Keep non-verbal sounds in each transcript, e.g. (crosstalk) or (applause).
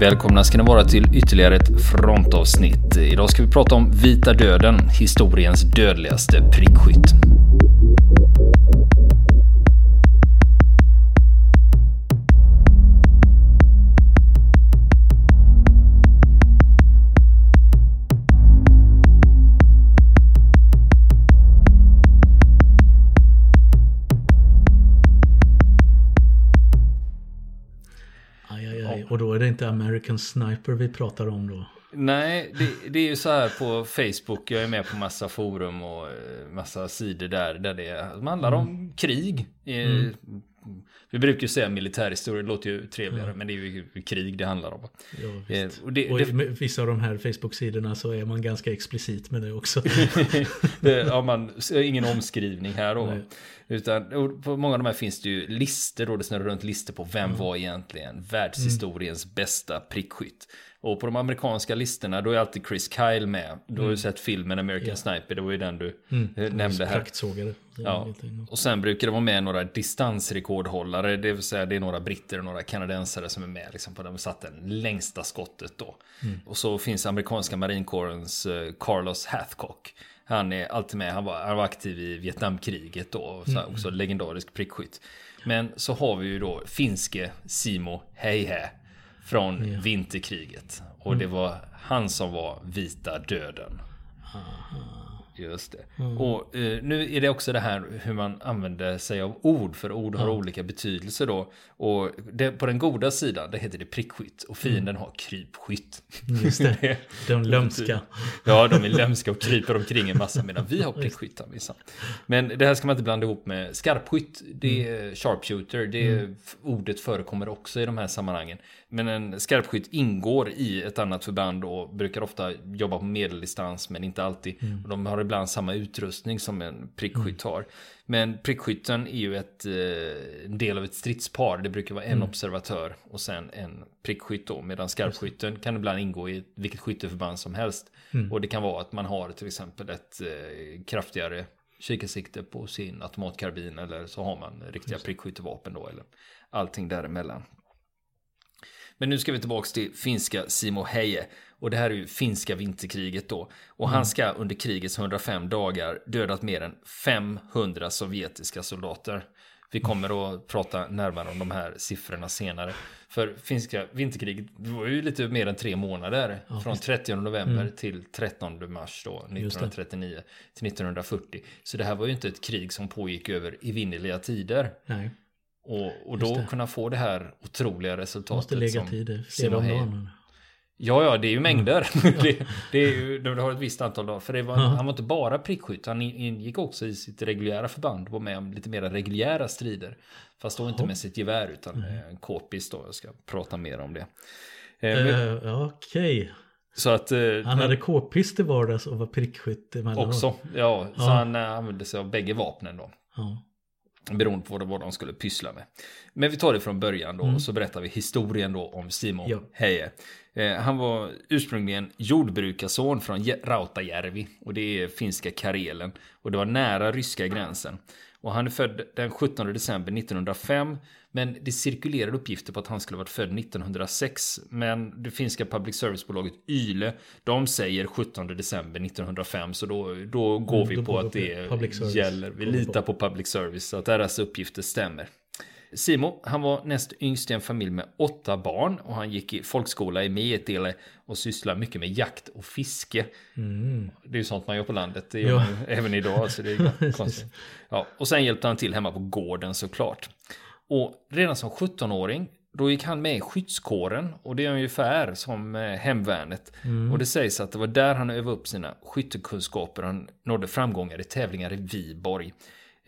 Välkomna ska ni vara till ytterligare ett frontavsnitt. Idag ska vi prata om Vita Döden, historiens dödligaste prickskytt. Inte American Sniper vi pratar om då? Nej, det, det är ju så här på Facebook. Jag är med på massa forum och eh, massa sidor där. Där det handlar om krig. Eh, Vi brukar ju säga militärhistoria, det låter ju trevligare. Men det är ju krig det handlar om. Ja, Eh, och det, Och det, i med vissa av de här Facebook-sidorna så är man ganska explicit med det också. (laughs) det, ja, man, ingen omskrivning här då. Nej. Utan och på många av de här finns det ju listor då, det snurrar runt listor på vem var egentligen världshistoriens bästa prickskytt. Och på de amerikanska listorna då är alltid Chris Kyle med. Du har ju sett filmen American Sniper, det var ju den du eh, nämnde här. Praktsågade. Ja. Och sen brukar det vara med några distansrekordhållare, det vill säga det är några britter och några kanadensare som är med liksom på de satt den längsta skottet då. Och så finns amerikanska marinkårens eh, Carlos Hathcock. Han är alltid med, han var, han var aktiv i Vietnamkriget då, och så, också legendarisk prickskytt. Men så har vi ju då finske Simo Heihä från vinterkriget. Och det var han som var vita döden. Just det. Och eh, nu är det också det här hur man använder sig av ord. För ord har olika betydelser då. Och det, på den goda sidan, det heter det prickskytt. Och fienden har krypskytt. Just det. (laughs) De lömska. ja, de är lömska och kryper omkring en massa. Medan vi har prickskyttar minsann. Men det här ska man inte blanda ihop med skarpskytt. Det är sharpshooter. Det är, Ordet förekommer också i de här sammanhangen. Men en skarpskytt ingår i ett annat förband och brukar ofta jobba på medeldistans men inte alltid. Och de har ibland samma utrustning som en prickskytt har. Men prickskytten är ju ett, eh, en del av ett stridspar. Det brukar vara en observatör och sen en prickskytt då. Medan skarpskytten kan ibland ingå i vilket skytteförband som helst. Och det kan vara att man har till exempel ett eh, kraftigare kikarsikte på sin automatkarbin eller så har man riktiga prickskyttevapen då. Eller allting däremellan. Men nu ska vi tillbaka till finska Simo Heie. Och det här är ju finska vinterkriget då. Och han ska under krigets 105 dagar dödat mer än 500 sovjetiska soldater. Vi kommer att prata närmare om de här siffrorna senare. För finska vinterkriget var ju lite mer än tre månader. från 30 november till 13 mars då, 1939 till 1940. Så det här var ju inte ett krig som pågick över evinnerliga tider. Nej, Och, och då kunna få det här otroliga resultatet. måste lägga som tid. Simo flera dagen. Ja, ja, det är ju mängder. (laughs) det, det, är ju, det har ett visst antal dagar. För var, han var inte bara prickskytt. Han ingick också i sitt reguljära förband. Var med om lite mer reguljära strider. Fast då inte med sitt gevär utan med en k-pist då. Jag ska prata mer om det. Eh, Uh, Okej. så att... eh, Han hade k-pist i vardags och var prickskytt emellanåt. också. Ja, så Ja. han eh, använde sig av bägge vapnen då. Ja. Beroende på vad, de skulle pyssla med. Men vi tar det från början då och så berättar vi historien då om Simon Ja. Heie. Eh, han var ursprungligen jordbrukarson från Rautajärvi och det är finska Karelen och det var nära ryska gränsen. Och han är född den 17 december 1905 men det cirkulerade uppgifter på att han skulle varit född 1906. Men det finska public service-bolaget Yle, de säger 17 december 1905 så då, då går vi då på att det gäller. Vi litar på public service så att deras uppgifter stämmer. Simo, han var näst yngst i en familj med åtta barn och han gick i folkskola i Mietile och sysslade mycket med jakt och fiske. Det är ju sånt man gör på landet, det gör Ja. man även idag. Så det är (laughs) konstigt. Ja, och sen hjälpte han till hemma på gården såklart. Och redan som 17-åring då gick han med i skyddskåren och det är ungefär som eh, hemvärnet. Och det sägs att det var där han övade upp sina skyttekunskaper. Han nådde framgångar i tävlingar i Viborg.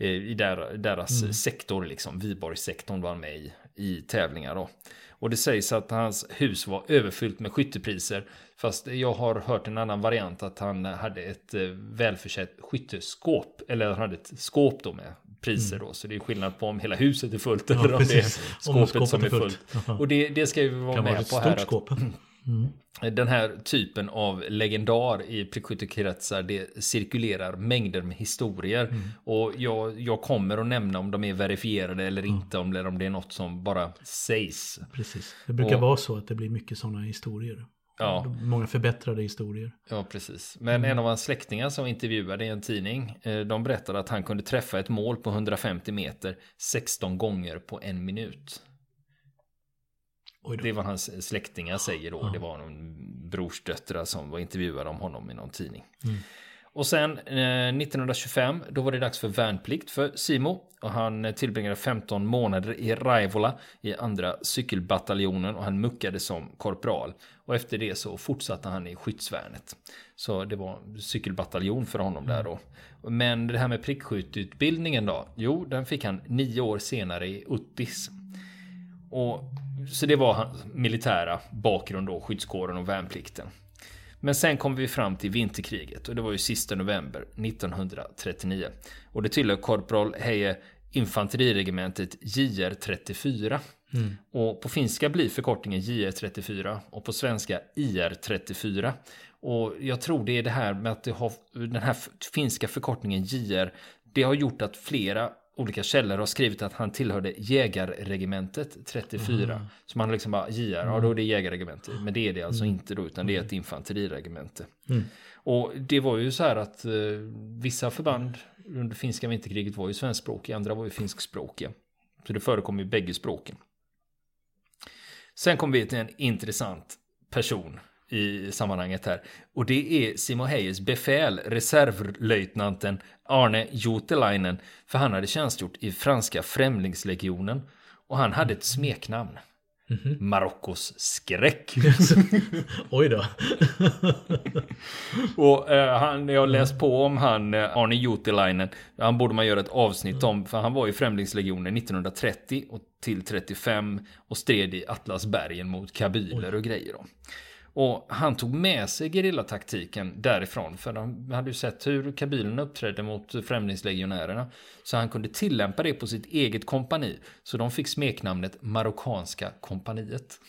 Eh, I deras sektor, liksom. Viborg-sektorn var han med i, i tävlingar då. Och det sägs att hans hus var överfyllt med skyttepriser. Fast jag har hört en annan variant att han hade ett eh, välförsett skytteskåp. Eller han hade ett skåp då med priser då. Så det är skillnad på om hela huset är fullt eller om det är precis. Om skåpet som är skåpet är fullt. fullt. Och det, det ska vi vara Kan vara med ett på här. att- skåp. (clears throat) Den här typen av legendar i prickskyttekretsar det cirkulerar mängder med historier. Mm. Och jag, jag kommer att nämna om de är verifierade eller inte, om det, om det är något som bara sägs. Precis. Det brukar Och- vara så att det blir mycket sådana historier. Ja. Många förbättrade historier. Ja, precis. Men en av hans släktingar som intervjuade i en tidning, eh, de berättade att han kunde träffa ett mål på 150 meter 16 gånger på en minut. Det är vad hans släktingar säger då. Det var någon brorsdöttrar som var intervjuade om honom i någon tidning. Och sen eh, 1925, då var det dags för värnplikt för Simo. Och han eh, tillbringade 15 månader i Raivola i andra cykelbataljonen och han muckade som korpral. Och efter det så fortsatte han i skyddsvärnet. Så det var cykelbataljon för honom där då. Men det här med prickskytteutbildningen då? Jo, den fick han nio år senare i Uttis. Och, så det var hans militära bakgrund då, skyddskåren och värnplikten. Men sen kom vi fram till vinterkriget och det var ju sista november 1939. Och det tillhör korpral Heje infanteriregementet JR34. Och på finska blir förkortningen JR34 och på svenska IR34. Och jag tror det är det här med att det har, den här finska förkortningen JR, det har gjort att flera olika källor har skrivit att han tillhörde jägarregementet 34. Så man har liksom bara JR, ja då är det jägarregementet. Men det är det alltså inte då, utan det är ett infanteriregemente. Och det var ju så här att eh, vissa förband under finska vinterkriget var ju svenskspråkiga, andra var ju finskspråkiga. Så det förekom ju bägge språken. Sen kommer vi till en intressant person i sammanhanget här. Och det är Simo Heijes befäl, reservlöjtnanten Arne Jotelainen. För han hade tjänstgjort i franska främlingslegionen. Och han hade ett smeknamn. Marockos skräck. (laughs) Oj då. (laughs) Och eh, han, jag har läst på om han, eh, Arne Jotelainen. Han borde man göra ett avsnitt om. För han var i Främlingslegionen 1930 och till 35 och stred i Atlasbergen mot kabyler och grejer. Då. Och han tog med sig gerillataktiken därifrån. För han hade ju sett hur kabylerna uppträdde mot främlingslegionärerna. Så han kunde tillämpa det på sitt eget kompani. Så de fick smeknamnet Marockanska kompaniet.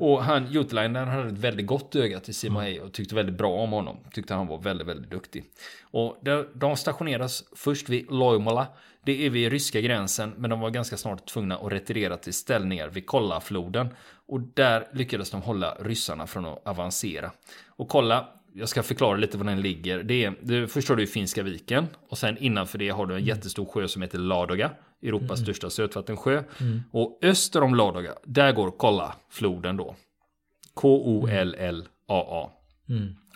Och han, Jutelainen, hade ett väldigt gott öga till Simo Hej och tyckte väldigt bra om honom. Tyckte han var väldigt, väldigt duktig. Och där, de stationeras först vid Loimola. Det är vid ryska gränsen, men de var ganska snart tvungna att retirera till ställningar vid Kollafloden. Och där lyckades de hålla ryssarna från att avancera. Och kolla, jag ska förklara lite var den ligger. Det är, du förstår du i Finska viken. Och sen innanför det har du en jättestor sjö som heter Ladoga. Europas största sötvattensjö. Och öster om Ladoga, där går Kolla-floden då. K-O-L-L-A-A.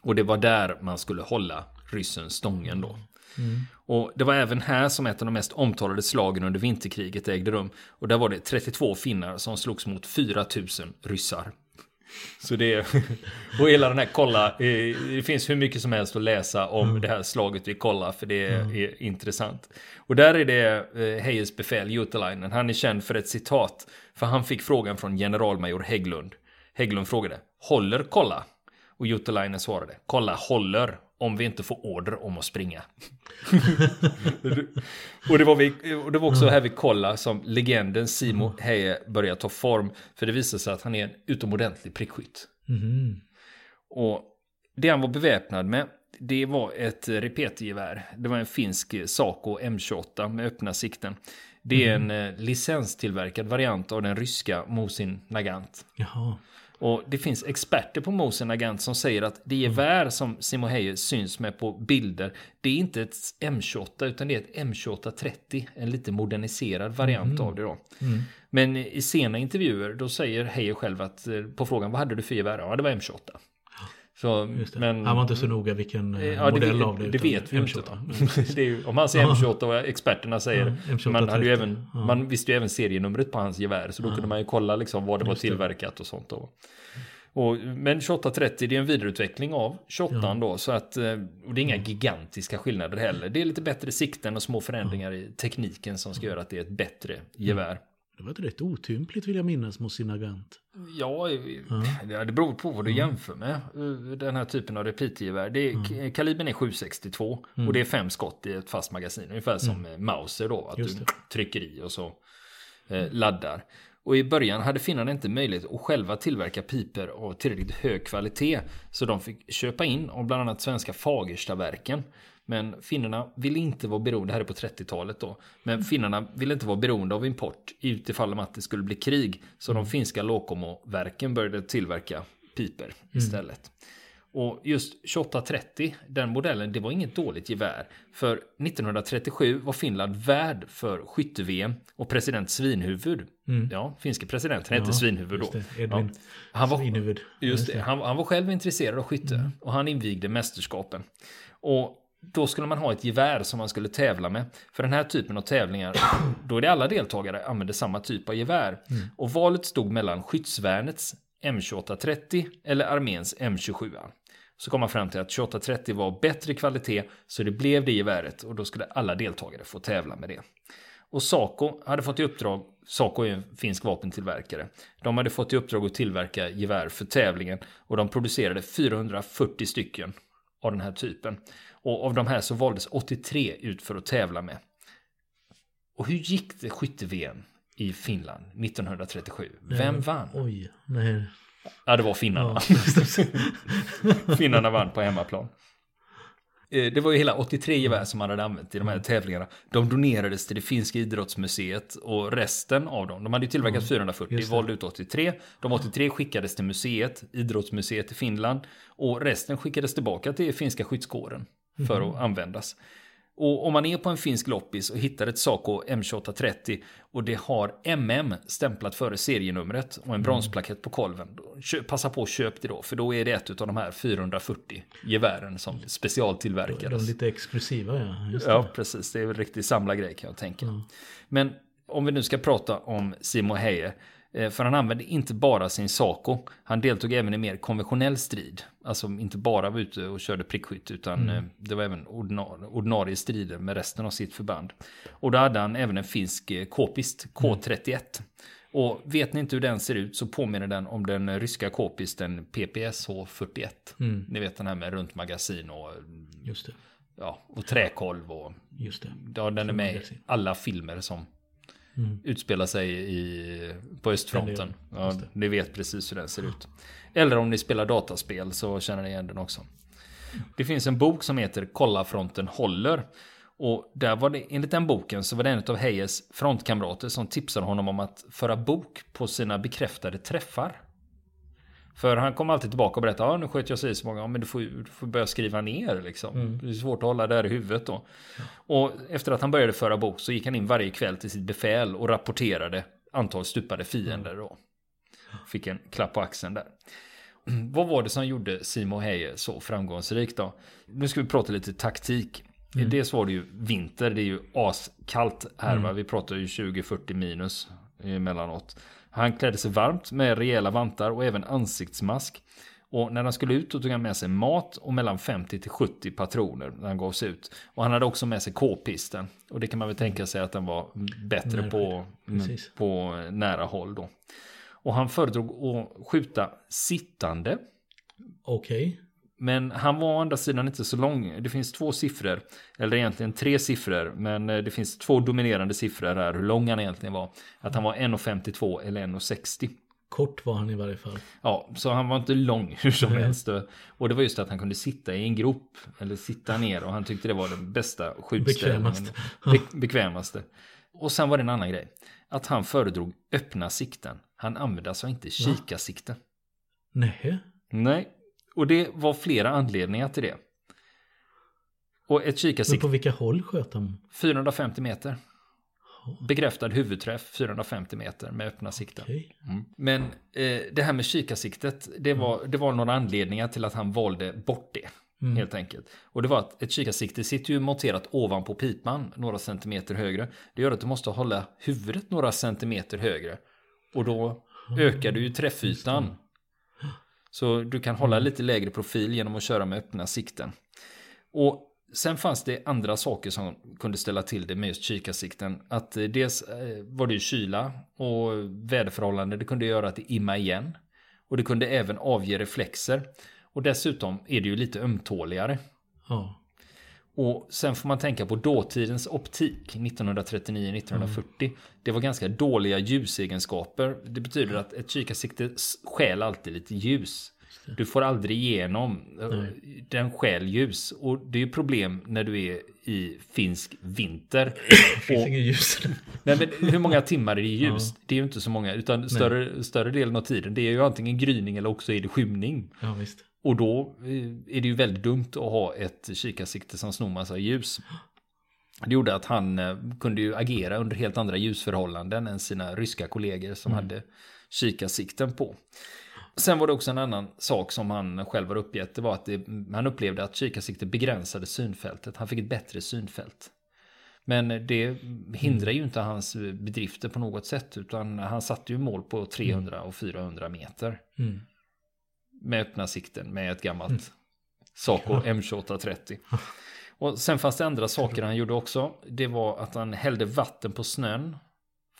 Och det var där man skulle hålla ryssen stången då. Och det var även här som ett av de mest omtalade slagen under vinterkriget ägde rum. Och där var det 32 finnar som slogs mot 4000 ryssar. Så det (laughs) och hela den här kolla, eh, det finns hur mycket som helst att läsa om det här slaget vid kolla för det är, är intressant. Och där är det eh, Heijes befäl Jutelainen, han är känd för ett citat. För han fick frågan från generalmajor Hägglund. Hägglund frågade, håller kolla? Och Jutelainen svarade, kolla håller om vi inte får order om att springa. (laughs) och, det var vi, och det var också här vi kolla som legenden Simo Heje började ta form. För det visade sig att han är en utomordentlig prickskytt. Och det han var beväpnad med, det var ett repetergevär. Det var en finsk Saco M28 med öppna sikten. Det är en eh, licenstillverkad variant av den ryska Mosin Nagant. Jaha. Och det finns experter på Mosin Nagant som säger att det gevär som Simo Heijer syns med på bilder, det är inte ett M28 utan det är ett M2830, en lite moderniserad variant av det då. Men i sena intervjuer då säger Heijer själv att eh, på frågan vad hade du för gevär? Ja, det var M28. Så, det. men, Han var inte så noga vilken Ja, det, modell vet- av det. det vet vi ju inte. M28. Då. (laughs) Det är ju, om han säger M28 och experterna säger... Ja, M28 man, hade ju 30. även, Ja. man visste ju även serienumret på hans gevär. Så då kunde man ju kolla liksom vad det var det. tillverkat och sånt då. Och, men 2830 det är en vidareutveckling av 28 då. Så att, eh, och det är inga gigantiska skillnader heller. Det är lite bättre sikten och små förändringar i tekniken som ska göra att det är ett bättre gevär. Det var ett rätt otympligt vill jag minnas mot sin agant. Ja, ja, det beror på vad du jämför med. eh, Den här typen av repeatgevär. Det är, Kalibern är 762 och det är fem skott i ett fast magasin. Ungefär som mm. Mauser då. Att du trycker i och så eh, laddar. Och i början hade finnarna inte möjlighet att själva tillverka piper av tillräckligt hög kvalitet. Så de fick köpa in av bland annat svenska Fagerstaverken. Men finnarna ville inte vara beroende, här är på 30-talet då. Men finnarna ville inte vara beroende av import utifall att det skulle bli krig. Så de finska Lokomoverken började tillverka piper istället. Och just 2830, den modellen, det var inget dåligt gevär. För 1937 var Finland värd för skytte-VM och president Svinhuvud, ja, finska presidenten hette Ja, Svinhuvud då. det, Edvin Ja. Han var, Svinhuvud. Just det, han, han var själv intresserad av skytte och han invigde mästerskapen. Och då skulle man ha ett gevär som man skulle tävla med. För den här typen av tävlingar, då är det alla deltagare använder samma typ av gevär. Och valet stod mellan skyddsvärnets M2830 eller arméns M27. Så kom man fram till att 2830 var bättre kvalitet, så det blev det geväret och då skulle alla deltagare få tävla med det. Och Saco hade fått i uppdrag, Saco är en finsk vapentillverkare, de hade fått i uppdrag att tillverka gevär för tävlingen och de producerade 440 stycken av den här typen. Och av de här så valdes 83 ut för att tävla med. Och hur gick det skytte-VM i Finland 1937? Vem vann? Oj, nej. Ja, det var finnarna. (laughs) finnarna vann på hemmaplan. Eh, Det var ju hela 83 gevär som man hade använt i de här tävlingarna. De donerades till det finska idrottsmuseet och resten av dem, de hade ju tillverkat 440, just det. valde ut 83. De 83 skickades till museet, idrottsmuseet i Finland och resten skickades tillbaka till finska skyddskåren för att användas. Och om man är på en finsk loppis och hittar ett Saco M2830 och det har MM stämplat före serienumret och en bronsplakett på kolven. Passa på att köp det då, för då är det ett av de här 440 gevären som De är specialtillverkades. lite exklusiva ja. Ja, precis. Det är en riktig samlargrej kan jag tänka. Men om vi nu ska prata om Simo Heie. Eh, För han använde inte bara sin Saco. Han deltog även i mer konventionell strid. Alltså inte bara var ute och körde prickskytt. Utan eh, det var även ordinarie, ordinarie strider med resten av sitt förband. Och då hade han även en finsk eh, k-pist, K31. Och vet ni inte hur den ser ut så påminner den om den ryska k-pisten PPSH 41. Ni vet den här med runt magasin och, Just det. ja, och träkolv och Just det. Ja, den är med i alla filmer som utspelar sig i, på östfronten. Ja, ni vet precis hur den ser ut. Eller om ni spelar dataspel så känner ni igen den också. Det finns en bok som heter Kolla fronten håller. Och där var det, enligt den boken så var det en av Heyes frontkamrater som tipsade honom om att föra bok på sina bekräftade träffar. För han kom alltid tillbaka och berättade, ja nu sköt jag sig så många, ja, men du får, du får börja skriva ner liksom. Det är svårt att hålla det här i huvudet då. Och efter att han började föra bok så gick han in varje kväll till sitt befäl och rapporterade antal stupade fiender då. Fick en klapp på axeln där. Vad var det som gjorde Simo Heie så framgångsrik då? Nu ska vi prata lite taktik. Dels var det ju vinter, det är ju askallt här va. Vi pratar ju 20-40 minus emellanåt. Han klädde sig varmt med rejäla vantar och även ansiktsmask. Och när han skulle ut tog han med sig mat och mellan 50 till 70 patroner när han gav sig ut. Och han hade också med sig k-pisten. Och det kan man väl tänka sig att den var bättre Nära. på, Precis. på nära håll då. Och han föredrog att skjuta sittande. Okej. Men han var å andra sidan inte så lång. Det finns två siffror. Eller egentligen tre siffror. Men eh, det finns två dominerande siffror här. Hur lång han egentligen var. Att han var 1,52 eller 1,60. Kort var han i varje fall. Ja, så han var inte lång (laughs) hur som helst. Och det var just att han kunde sitta i en grop. Eller sitta ner. Och han tyckte det var den bästa skjutställningen. Bekvämast. Be- bekvämaste. Och sen var det en annan grej. Att han föredrog öppna sikten. Han använde alltså inte kikarsikte. Nej. Nej, och det var flera anledningar till det. Och ett Men kikarsikte, på vilka håll sköt han? 450 meter. Bekräftad huvudträff, 450 meter med öppna sikten. Okej. Mm. Men eh, det här med kikarsiktet, det var, det var några anledningar till att han valde bort det. Helt enkelt. Och det var att ett kikarsikte sitter ju monterat ovanpå pipan några centimeter högre. Det gör att du måste hålla huvudet några centimeter högre. Och då ökar du ju träffytan. Så du kan hålla lite lägre profil genom att köra med öppna sikten. Och sen fanns det andra saker som kunde ställa till det med just kikarsikten. Att eh, dels eh, var det kyla och väderförhållanden. Det kunde göra att det imma igen. Och det kunde även avge reflexer. Och dessutom är det ju lite ömtåligare. Ja. Och sen får man tänka på dåtidens optik 1939-1940. Mm. Det var ganska dåliga ljusegenskaper. Det betyder att ett kikarsikte skäl alltid lite ljus. Du får aldrig igenom. Nej. Den skäl ljus. Och det är ju problem när du är i finsk vinter. Det finns och, (laughs) ingen ljus. nej, men hur många timmar är det ljus? Ja. Det är ju inte så många. Utan större, större delen av tiden. Det är ju antingen gryning eller också är det skymning. Ja, visst. Och då eh, är det ju väldigt dumt att ha ett kikarsikte som snor massa ljus. Det gjorde att han eh, kunde ju agera under helt andra ljusförhållanden än sina ryska kollegor som mm. hade kikarsikten på. Sen var det också en annan sak som han själv har uppgett. Det var att det, han upplevde att kikarsikte begränsade synfältet. Han fick ett bättre synfält. Men det hindrar ju inte hans bedrifter på något sätt. Utan han satte ju mål på 300 och 400 meter. Mm. Med öppna sikten med ett gammalt mm. Saco ja. M2830. Och sen fanns det andra saker han gjorde också. Det var att han hällde vatten på snön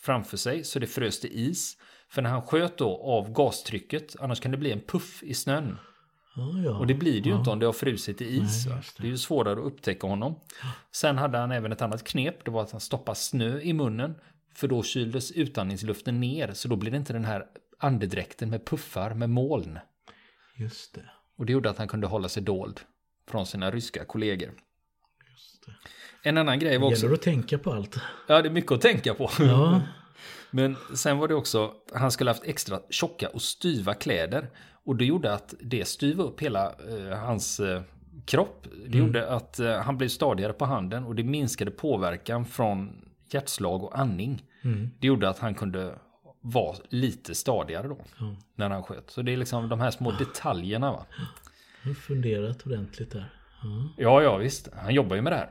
framför sig så det frös till is. För när han sköt då av gastrycket, annars kan det bli en puff i snön. Ja, ja. Och det blir det ju ja. inte om det har frusit i is. Nej, det. det. är ju svårare att upptäcka honom. Sen hade han även ett annat knep. Det var att han stoppade snö i munnen. För då kyldes utandningsluften ner. Så då blir det inte den här andedräkten med puffar med moln. Just det. Och det gjorde att han kunde hålla sig dold från sina ryska kollegor. En annan grej var också... Det gäller att tänka på allt. Ja, det är mycket att tänka på. Ja. Men sen var det också, han skulle haft extra tjocka och styva kläder. Och det gjorde att det styva upp hela eh, hans eh, kropp. Det mm. gjorde att eh, han blev stadigare på handen och det minskade påverkan från hjärtslag och andning. Mm. Det gjorde att han kunde vara lite stadigare då. Mm. När han sköt. Så det är liksom de här små detaljerna va. Han har funderat ordentligt där. Ja, ja visst. Han jobbar ju med det här.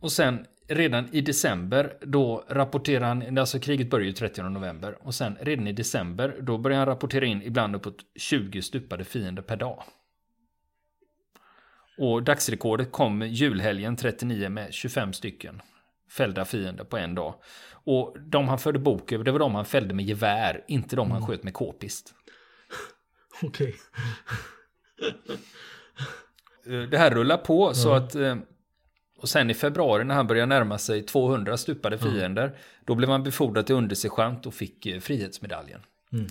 Och sen redan i december då rapporterar han, alltså kriget börjar ju 30 november och sen redan i december då börjar han rapportera in ibland uppåt 20 stupade fiender per dag. Och dagsrekordet kom julhelgen 39 med 25 stycken fällda fiender på en dag. Och de han förde bok över, det var de han fällde med gevär, inte de han mm. sköt med k-pist. (laughs) Okej. Okay. Det här rullar på mm. så att eh, och sen i februari när han började närma sig 200 stupade fiender, mm. då blev han befordrad till undersergeant och fick eh, frihetsmedaljen. Mm.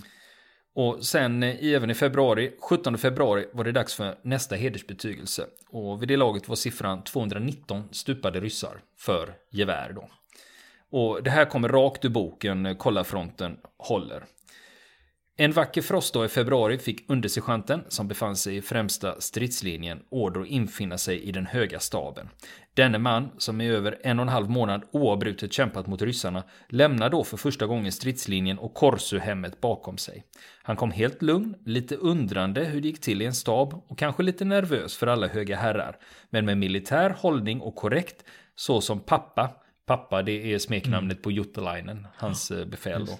Och sen eh, även i februari, 17 februari, var det dags för nästa hedersbetygelse. Och vid det laget var siffran 219 stupade ryssar för gevär då. Och det här kommer rakt ur boken eh, Kolla fronten håller. En vacker frostdag i februari fick undersergeanten, som befann sig i främsta stridslinjen, order att infinna sig i den höga staben. Denne man, som i över en och en halv månad oavbrutet kämpat mot ryssarna, lämnar då för första gången stridslinjen och Korsuhemmet bakom sig. Han kom helt lugn, lite undrande hur det gick till i en stab och kanske lite nervös för alla höga herrar, men med militär hållning och korrekt, så som pappa, pappa det är smeknamnet mm. på Juttelainen, hans ja, eh, befäl då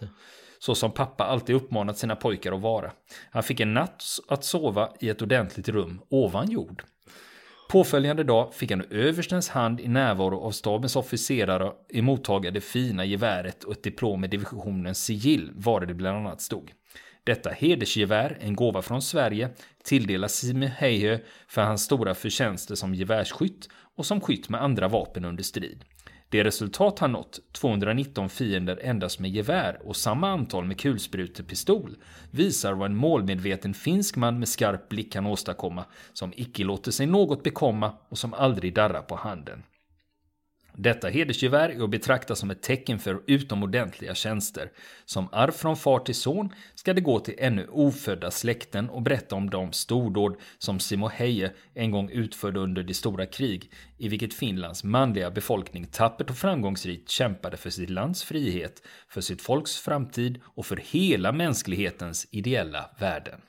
så som pappa alltid uppmanat sina pojkar att vara. Han fick en natt att sova i ett ordentligt rum ovan jord. Påföljande dag fick han överstens hand i närvaro av stabens officerare emottaga det fina geväret och ett diplom med divisionens sigill, var det bland annat stod. Detta hedersgevär, en gåva från Sverige, tilldelas Simi Heihö för hans stora förtjänster som gevärsskytt och som skytt med andra vapen under strid. Det resultat han nått, 219 fiender endast med gevär och samma antal med kulsprutepistol, visar vad en målmedveten finsk man med skarp blick kan åstadkomma, som icke låter sig något bekomma och som aldrig darrar på handen. Detta hedersgevär är att betrakta som ett tecken för utomordentliga tjänster. Som arv från far till son ska det gå till ännu ofödda släkten och berätta om de stordåd som Simo Heie en gång utförde under det stora krig, i vilket Finlands manliga befolkning tappert och framgångsrikt kämpade för sitt lands frihet, för sitt folks framtid och för hela mänsklighetens ideella värden.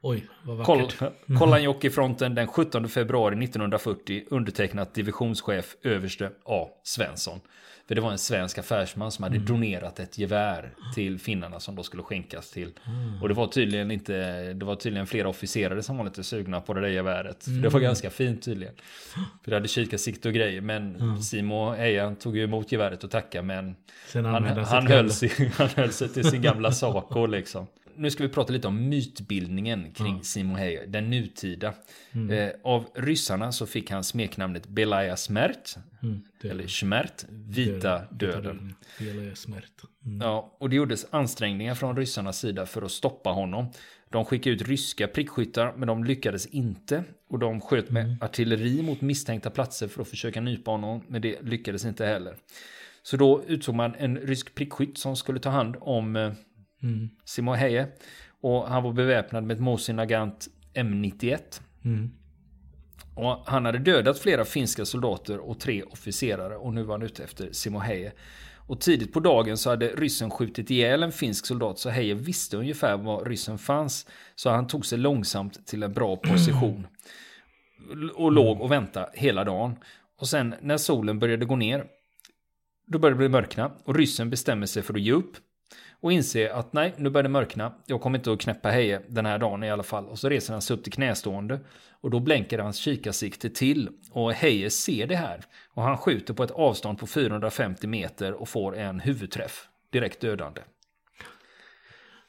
Oj, vad vackert. Koll, Kollanjoki-fronten den 17 februari 1940 undertecknat divisionschef överste A. Svensson. För det var en svensk affärsman som hade mm. donerat ett gevär till finnarna som då skulle skänkas till. Mm. Och det var tydligen inte, det var tydligen flera officerare som var lite sugna på det där geväret. Mm. Det var ganska fint tydligen. För det hade kikarsikte och grejer. Men mm. Simo Ejan tog ju emot geväret och tackade men han, han, höll sig, han höll sig till sin gamla (laughs) Saco liksom. Nu ska vi prata lite om mytbildningen kring Ja. Simon Heier, den nutida. Eh, av ryssarna så fick han smeknamnet Belaya Smärt, Mm, eller Schmärt, vita döden. Är smärt. Mm. Ja, och det gjordes ansträngningar från ryssarnas sida för att stoppa honom. De skickade ut ryska prickskyttar, men de lyckades inte. Och de sköt med artilleri mot misstänkta platser för att försöka nypa honom, men det lyckades inte heller. Så då utsåg man en rysk prickskytt som skulle ta hand om eh, Mm. Simon Heje. Och han var beväpnad med ett Mosin Nagant M91. Mm. Och han hade dödat flera finska soldater och tre officerare och nu var han ute efter Simo Heje. Och tidigt på dagen så hade ryssen skjutit ihjäl en finsk soldat så Heje visste ungefär var ryssen fanns. Så han tog sig långsamt till en bra position. Och låg och väntade hela dagen. Och sen när solen började gå ner då började det bli mörkna och ryssen bestämmer sig för att ge upp. Och inser att nej, nu börjar det mörkna. Jag kommer inte att knäppa Heje den här dagen i alla fall. Och så reser han sig upp till knästående. Och då blänker hans kikarsikte till. Och Heje ser det här. Och han skjuter på ett avstånd på 450 meter och får en huvudträff. Direkt dödande.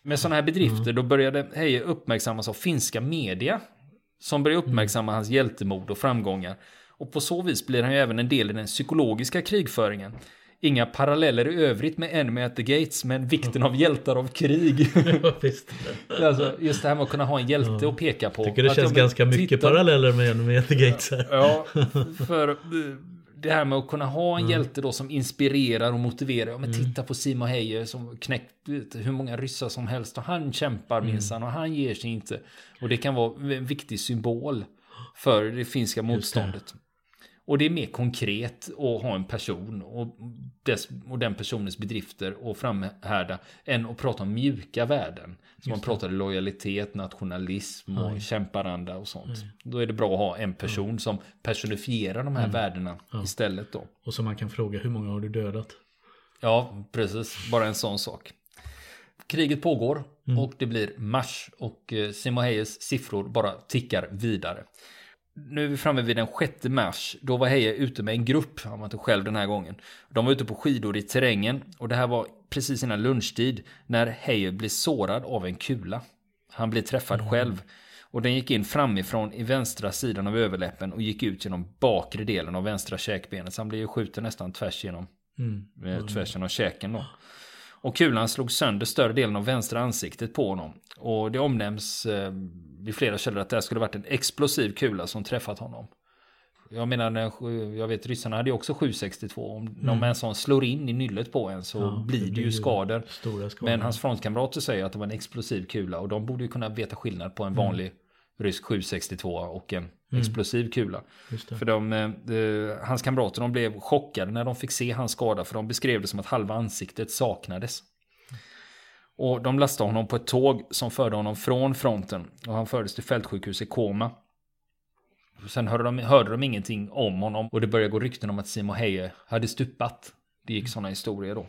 Med sådana här bedrifter då började Heje uppmärksammas av finska media. Som började uppmärksamma hans hjältemod och framgångar. Och på så vis blir han ju även en del i den psykologiska krigföringen. Inga paralleller i övrigt med Enemy at the Gates, men vikten av hjältar av krig. (laughs) Ja, visst. alltså, just det här med att kunna ha en hjälte att peka på. Tycker det Att, känns ja, ganska mycket titta- paralleller med med Ete Gates här. Ja, för eh, det här med att kunna ha en hjälte då som inspirerar och motiverar. Ja, men titta på Simon Heijer som knäckt hur många ryssar som helst och han kämpar minsann och han ger sig inte. Och det kan vara en viktig symbol för det finska motståndet. Och det är mer konkret att ha en person och, dess, och den personens bedrifter och framhärda än att prata om mjuka värden. Som man pratade lojalitet, nationalism och kämparanda och sånt. Då är det bra att ha en person som personifierar de här värdena istället då. Och så man kan fråga hur många har du dödat? Ja, precis. Bara en sån sak. Kriget pågår och det blir mars och eh, Simo Hayes siffror bara tickar vidare. Nu är vi framme vid den 6 mars. Då var Heje ute med en grupp. Han var inte själv den här gången. De var ute på skidor i terrängen. Och det här var precis innan lunchtid. När Heje blev sårad av en kula. Han blev träffad själv. Och den gick in framifrån i vänstra sidan av överläppen och gick ut genom bakre delen av vänstra käkbenet. Så han blev ju skjuten nästan tvärs genom, Mm. eh, tvärs genom käken då. Och kulan slog sönder större delen av vänstra ansiktet på honom. Och det omnämns eh, vid flera källor att det här skulle varit en explosiv kula som träffat honom. Jag menar, jag vet ryssarna hade ju också 762. Om, om en sån slår in i nyllet på en så Mm. Ja, blir det, ju skador. Skador. Men hans frontkamrater säger att det var en explosiv kula och de borde ju kunna veta skillnad på en vanlig rysk 762 och en explosiv kula. För de, eh, hans kamrater de blev chockade när de fick se hans skada för de beskrev det som att halva ansiktet saknades. Och de lastade honom på ett tåg som förde honom från fronten och han fördes till fältsjukhus i koma. Sen hörde de, hörde de ingenting om honom och det började gå rykten om att Simo Heje hade stupat. Det gick sådana historier då.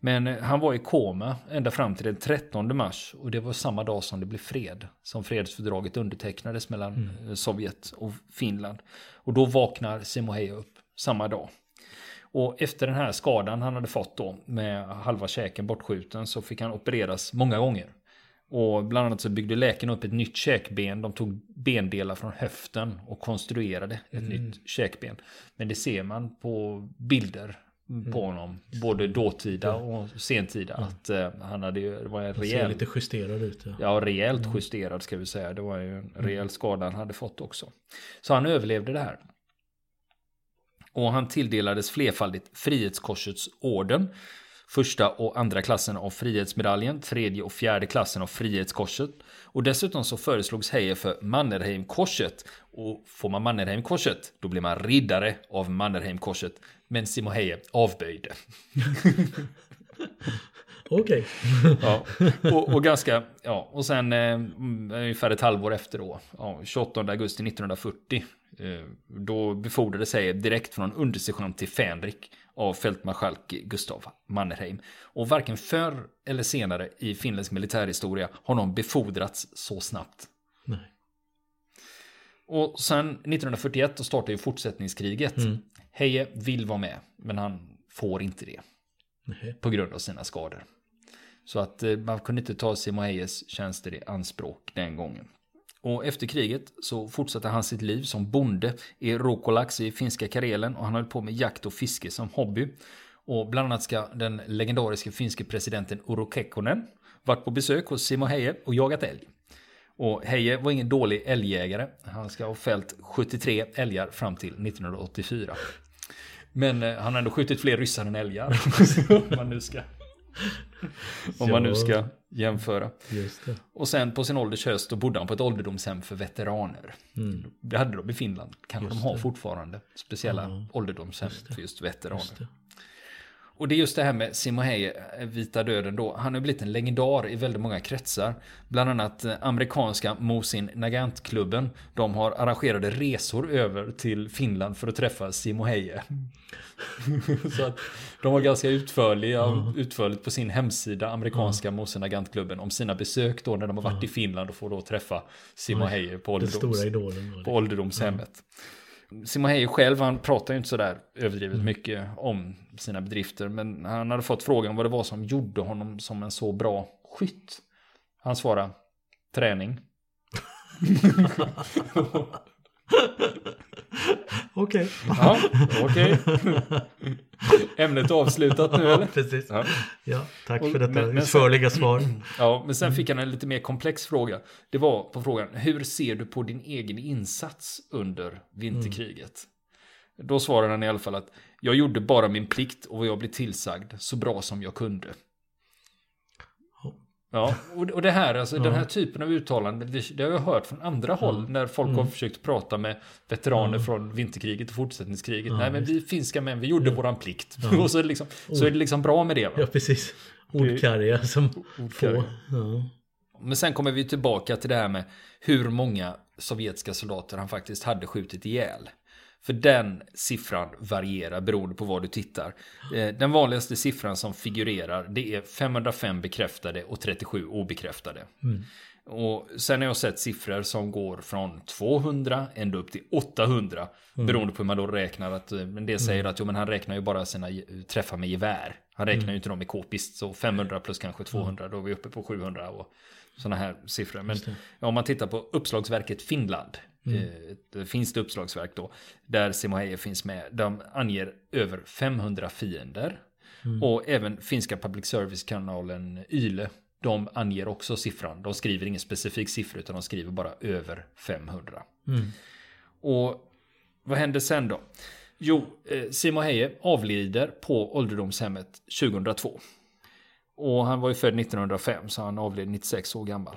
Men eh, han var i koma ända fram till den 13 mars och det var samma dag som det blev fred. Som fredsfördraget undertecknades mellan eh, Sovjet och Finland. Och då vaknar Simo Heje upp samma dag. Och efter den här skadan han hade fått då med halva käken bortskjuten så fick han opereras många gånger. Och bland annat så byggde läkaren upp ett nytt käkben. De tog bendelar från höften och konstruerade ett nytt käkben. Men det ser man på bilder på honom. Både dåtida och sentida. Att eh, han hade ju, det var en rejäl... lite justerad ut. Ja. Ja, rejält justerad ska vi säga. Det var ju en rejäl skada han hade fått också. Så han överlevde det här. Och han tilldelades flerfaldigt Frihetskorsets orden. Första och andra klassen av Frihetsmedaljen, tredje och fjärde klassen av Frihetskorset. Och dessutom så föreslogs Heijer för Mannerheimkorset. Och får man Mannerheimkorset, då blir man riddare av Mannerheimkorset. Men Simo Heijer avböjde. (laughs) Okej. (laughs) Ja, och, och ganska, ja, och sen eh, ungefär ett halvår efter då, ja, 28 augusti 1940, eh, då befordrade sig direkt från undersergeant till fänrik av fältmarskalk Gustav Mannerheim. Och varken förr eller senare i finländsk militärhistoria har någon befordrats så snabbt. Nej. Och sen 1941 då startar ju fortsättningskriget. Heje vill vara med, men han får inte det Nej. på grund av sina skador. Så att eh, man kunde inte ta Simoheyes tjänster i anspråk den gången. Och efter kriget så fortsatte han sitt liv som bonde i Rokolax i finska Karelen och han höll på med jakt och fiske som hobby. Och bland annat ska den legendariska finske presidenten Uro Kekkonen varit på besök hos Simo Heje och jagat älg. Och Heje var ingen dålig älgjägare. Han ska ha fällt 73 älgar fram till 1984. Men eh, han har ändå skjutit fler ryssar än älgar. (laughs) man nu ska, om man nu ska jämföra. Och sen på sin ålders höst då bodde han på ett ålderdomshem för veteraner. Mm. Det hade de i Finland. Kanske just de har det. fortfarande. Speciella ja, ålderdomshem just för just veteraner. Just och det är just det här med Simohei, eh, Vita Döden då. Han har blivit en legendar i väldigt många kretsar. Bland annat eh, amerikanska Mosin Nagant-klubben. De har arrangerade resor över till Finland för att träffa Simoheje. (laughs) Så att de var ganska utförliga, mm. utförligt på sin hemsida, amerikanska mm. Mosin Nagant-klubben, om sina besök då när de har varit mm. i Finland och får då träffa Simoheje på, ålderdoms, på ålderdomshemmet. Simon själv, han pratar ju inte sådär överdrivet mm. mycket om sina bedrifter. Men han hade fått frågan vad det var som gjorde honom som en så bra skytt. Han svarade träning. (laughs) Okej. Ja, okej. Ämnet avslutat nu eller? Precis. Ja. ja tack för detta men, utförliga sen, svar. Ja, men sen fick han en lite mer komplex fråga. Det var på frågan, hur ser du på din egen insats under vinterkriget? Mm. Då svarade han i alla fall att jag gjorde bara min plikt och vad jag blev tillsagd så bra som jag kunde. Ja, och det här, alltså, ja. den här typen av uttalanden, det, det har jag hört från andra håll mm. när folk mm. har försökt prata med veteraner mm. från vinterkriget och fortsättningskriget. Ja, Nej, men vi finska män, vi gjorde våran plikt. (laughs) och så är, det liksom, så är det liksom bra med det. Va? Ja, precis. Ordkarga som få. Ja. Men sen kommer vi tillbaka till det här med hur många sovjetiska soldater han faktiskt hade skjutit ihjäl. För den siffran varierar beroende på vad du tittar. Eh, den vanligaste siffran som figurerar det är 505 bekräftade och 37 obekräftade. Mm. Och sen har jag sett siffror som går från 200 ända upp till 800. Mm. Beroende på hur man då räknar. Att, eh, men det säger mm. att jo, men han räknar ju bara sina träffar med gevär. Han räknar mm. ju inte dem med k-pist. Så 500 plus kanske 200, då är vi uppe på 700. Och sådana här siffror. Men om man tittar på uppslagsverket Finland. Mm. Eh, finns det uppslagsverk då. Där Simoheje finns med. De anger över 500 fiender. Mm. Och även finska public service-kanalen Yle. De anger också siffran. De skriver ingen specifik siffra utan de skriver bara över 500. Mm. Och vad händer sen då? Jo, eh, Simoheje avlider på ålderdomshemmet 2002. Och han var ju född 1905 så han avled 96 år gammal.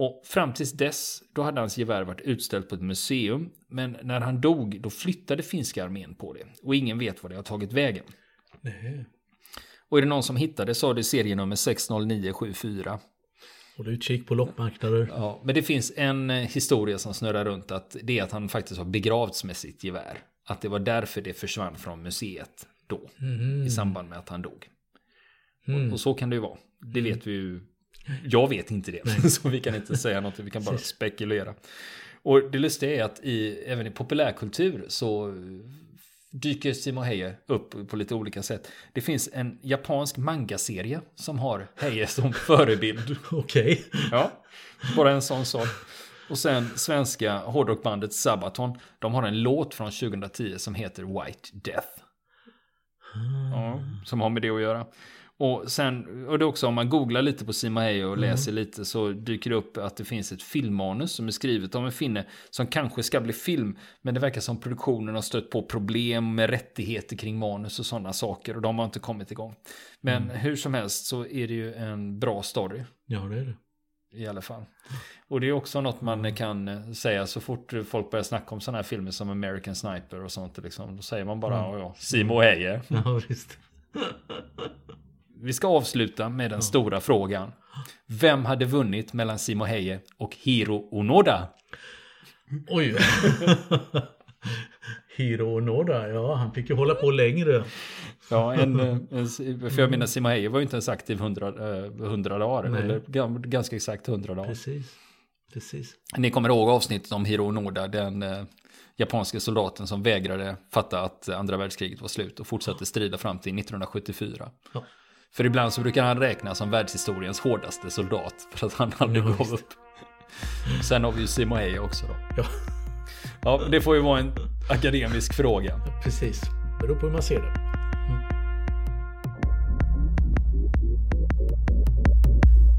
Och fram tills dess, då hade hans gevär varit utställt på ett museum. Men när han dog, då flyttade finska armén på det. Och ingen vet var det har tagit vägen. Nej. Och är det någon som hittade så har det serienummer 60974. Håll utkik på loppmarknader. Ja, men det finns en eh, historia som snurrar runt att det är att han faktiskt har begravts med sitt gevär. Att det var därför det försvann från museet då. Mm. I samband med att han dog. Mm. Och, och, så kan det ju vara. Det vet vi ju jag vet inte det, (laughs) så vi kan inte säga något, vi kan bara spekulera. Och det lustiga är att i, även i populärkultur så dyker Simon Heie upp på lite olika sätt. Det finns en japansk manga-serie som har Heie som (laughs) förebild. Okej. Okay. Ja, bara en sån sak. Och sen svenska hårdrockbandet Sabaton, de har en låt från 2010 som heter White Death. Ja, som har med det att göra. Och sen, och det är också om man googlar lite på Sima Heye och mm. läser lite så dyker det upp att det finns ett filmmanus som är skrivet av en finne som kanske ska bli film. Men det verkar som produktionen har stött på problem med rättigheter kring manus och sådana saker och de har inte kommit igång. Men mm. hur som helst så är det ju en bra story. Ja, det är det. I alla fall. Och det är också något man kan säga så fort folk börjar snacka om sådana här filmer som American Sniper och sånt. Liksom, då säger man bara, mm. ja, Simo Heje. Ja, visst. (laughs) vi ska avsluta med den stora frågan. Vem hade vunnit mellan Simo Heie och Hiro Onoda? Oj. (laughs) Hiro Onoda, ja han fick ju hålla på längre. Ja, en, en, för jag menar Simo Heie var ju inte ens aktiv 100, 100 eh, dagar. Nej. Eller ganska exakt 100 dagar. Precis. Precis. Ni kommer ihåg avsnittet om Hiro Onoda, den eh, japanska soldaten som vägrade fatta att andra världskriget var slut och fortsatte strida fram till 1974. Ja. För ibland så brukar han räknas som världshistoriens hårdaste soldat. (laughs) För att han aldrig Ja, gav upp. Sen har vi ju Simon Heja också då. Ja, Ja, det får ju vara en akademisk fråga. precis. Beror på hur man ser det.